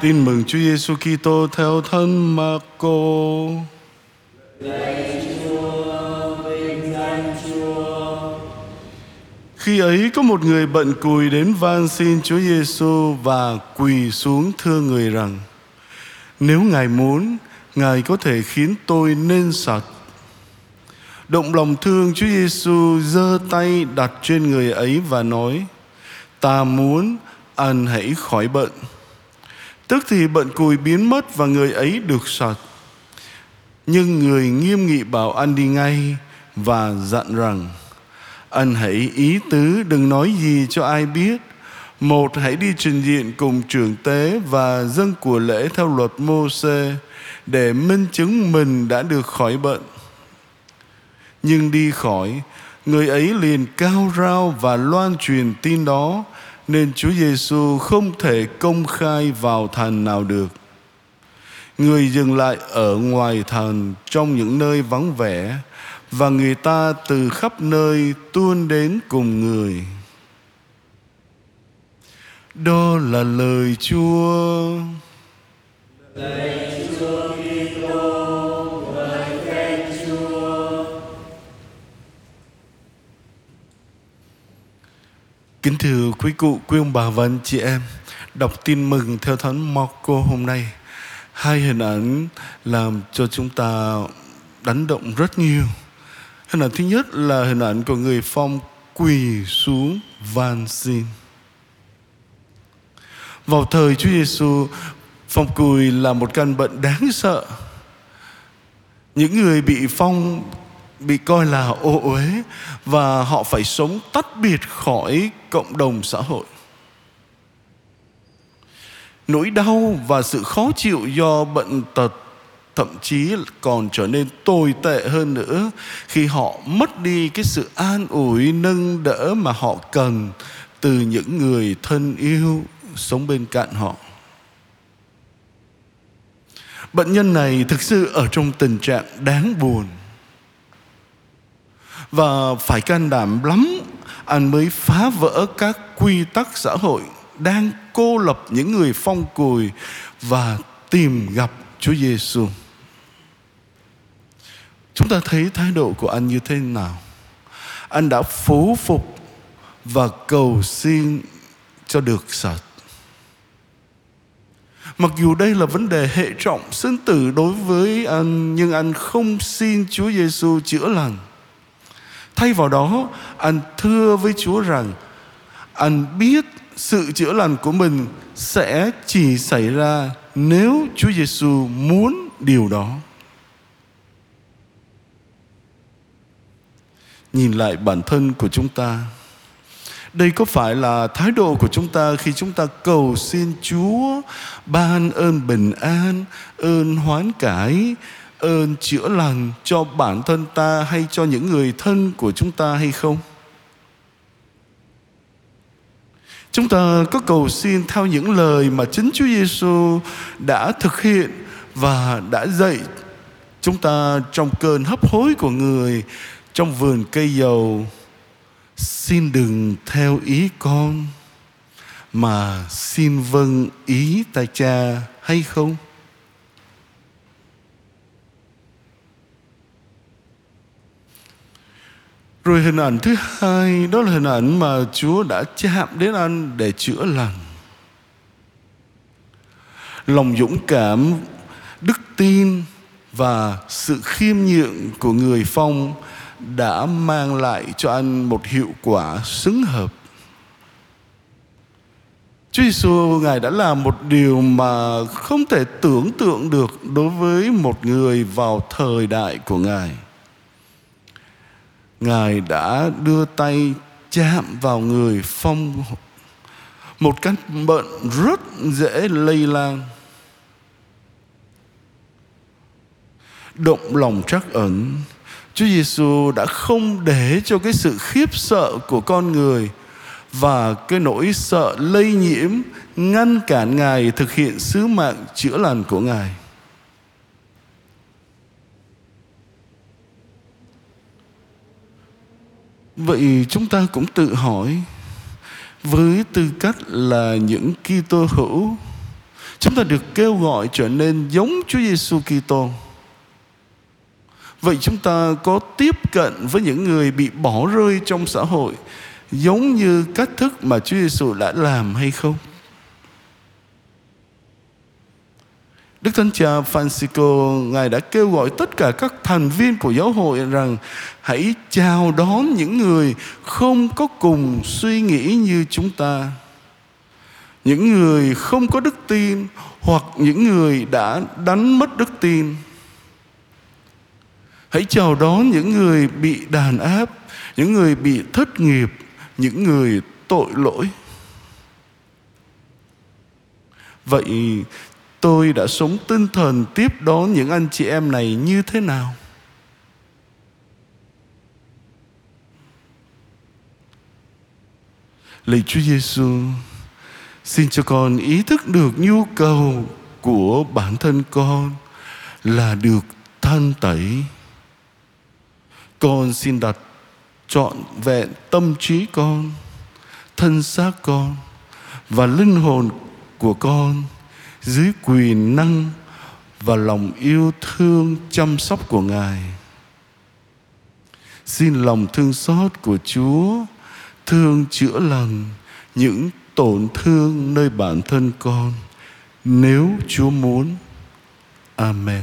Tin mừng Chúa Giêsu Kitô theo thân Marco. Khi ấy có một người bận cùi đến van xin Chúa Giêsu và quỳ xuống thưa người rằng: Nếu Ngài muốn, Ngài có thể khiến tôi nên sạch. Động lòng thương Chúa Giêsu giơ tay đặt trên người ấy và nói: Ta muốn anh hãy khỏi bệnh. Tức thì bệnh cùi biến mất và người ấy được sạch. Nhưng người nghiêm nghị bảo anh đi ngay và dặn rằng anh hãy ý tứ đừng nói gì cho ai biết. Một hãy đi trình diện cùng trưởng tế và dân của lễ theo luật mô xê để minh chứng mình đã được khỏi bệnh. Nhưng đi khỏi, người ấy liền cao rao và loan truyền tin đó nên Chúa Giêsu không thể công khai vào thành nào được. Người dừng lại ở ngoài thành trong những nơi vắng vẻ, và người ta từ khắp nơi tuôn đến cùng người. Đó là lời Chúa. Lạy Kính thưa quý cụ, quý ông bà và anh chị em, đọc tin mừng theo Thánh Marco hôm nay, hai hình ảnh làm cho chúng ta đánh động rất nhiều. Hình ảnh thứ nhất là hình ảnh của người phong quỳ xuống van xin. Vào thời Chúa Giêsu, phong quỳ là một căn bệnh đáng sợ. Những người bị phong bị coi là ô uế và họ phải sống tách biệt khỏi cộng đồng xã hội. Nỗi đau và sự khó chịu do bệnh tật thậm chí còn trở nên tồi tệ hơn nữa khi họ mất đi cái sự an ủi nâng đỡ mà họ cần từ những người thân yêu sống bên cạnh họ bệnh nhân này thực sự ở trong tình trạng đáng buồn và phải can đảm lắm anh mới phá vỡ các quy tắc xã hội, đang cô lập những người phong cùi và tìm gặp Chúa Giêsu. Chúng ta thấy thái độ của anh như thế nào? Anh đã phú phục và cầu xin cho được sạch. Mặc dù đây là vấn đề hệ trọng, sinh tử đối với anh, nhưng anh không xin Chúa Giêsu chữa lành. Thay vào đó, anh thưa với Chúa rằng anh biết sự chữa lành của mình sẽ chỉ xảy ra nếu Chúa Giêsu muốn điều đó. Nhìn lại bản thân của chúng ta, đây có phải là thái độ của chúng ta khi chúng ta cầu xin Chúa ban ơn bình an, ơn hoán cải, ơn chữa lành cho bản thân ta hay cho những người thân của chúng ta hay không? Chúng ta có cầu xin theo những lời mà chính Chúa Giêsu đã thực hiện và đã dạy chúng ta trong cơn hấp hối của người trong vườn cây dầu xin đừng theo ý con, mà xin vâng ý ta cha hay không Rồi hình ảnh thứ hai đó là hình ảnh mà Chúa đã chạm đến anh để chữa lành. Lòng dũng cảm, đức tin và sự khiêm nhượng của người phong đã mang lại cho anh một hiệu quả xứng hợp. Chúa Giêsu ngài đã làm một điều mà không thể tưởng tượng được đối với một người vào thời đại của ngài. Ngài đã đưa tay chạm vào người phong một căn bệnh rất dễ lây lan. Động lòng trắc ẩn, Chúa Giêsu đã không để cho cái sự khiếp sợ của con người và cái nỗi sợ lây nhiễm ngăn cản Ngài thực hiện sứ mạng chữa lành của Ngài. Vậy chúng ta cũng tự hỏi, với tư cách là những Kitô hữu, Chúng ta được kêu gọi trở nên giống Chúa Giêsu Kitô. Vậy chúng ta có tiếp cận với những người bị bỏ rơi trong xã hội giống như cách thức mà Chúa Giêsu đã làm hay không? Đức Thánh Cha Francisco Ngài đã kêu gọi tất cả các thành viên của giáo hội rằng hãy chào đón những người không có cùng suy nghĩ như chúng ta. Những người không có đức tin hoặc những người đã đánh mất đức tin. Hãy chào đón những người bị đàn áp, những người bị thất nghiệp, những người tội lỗi. Vậy tôi đã sống tinh thần tiếp đón những anh chị em này như thế nào? Lạy Chúa Giêsu, xin cho con ý thức được nhu cầu của bản thân con là được thanh tẩy. Con xin đặt trọn vẹn tâm trí con, thân xác con và linh hồn của con dưới quyền năng và lòng yêu thương chăm sóc của Ngài. Xin lòng thương xót của Chúa thương chữa lành những tổn thương nơi bản thân con, nếu Chúa muốn. Amen.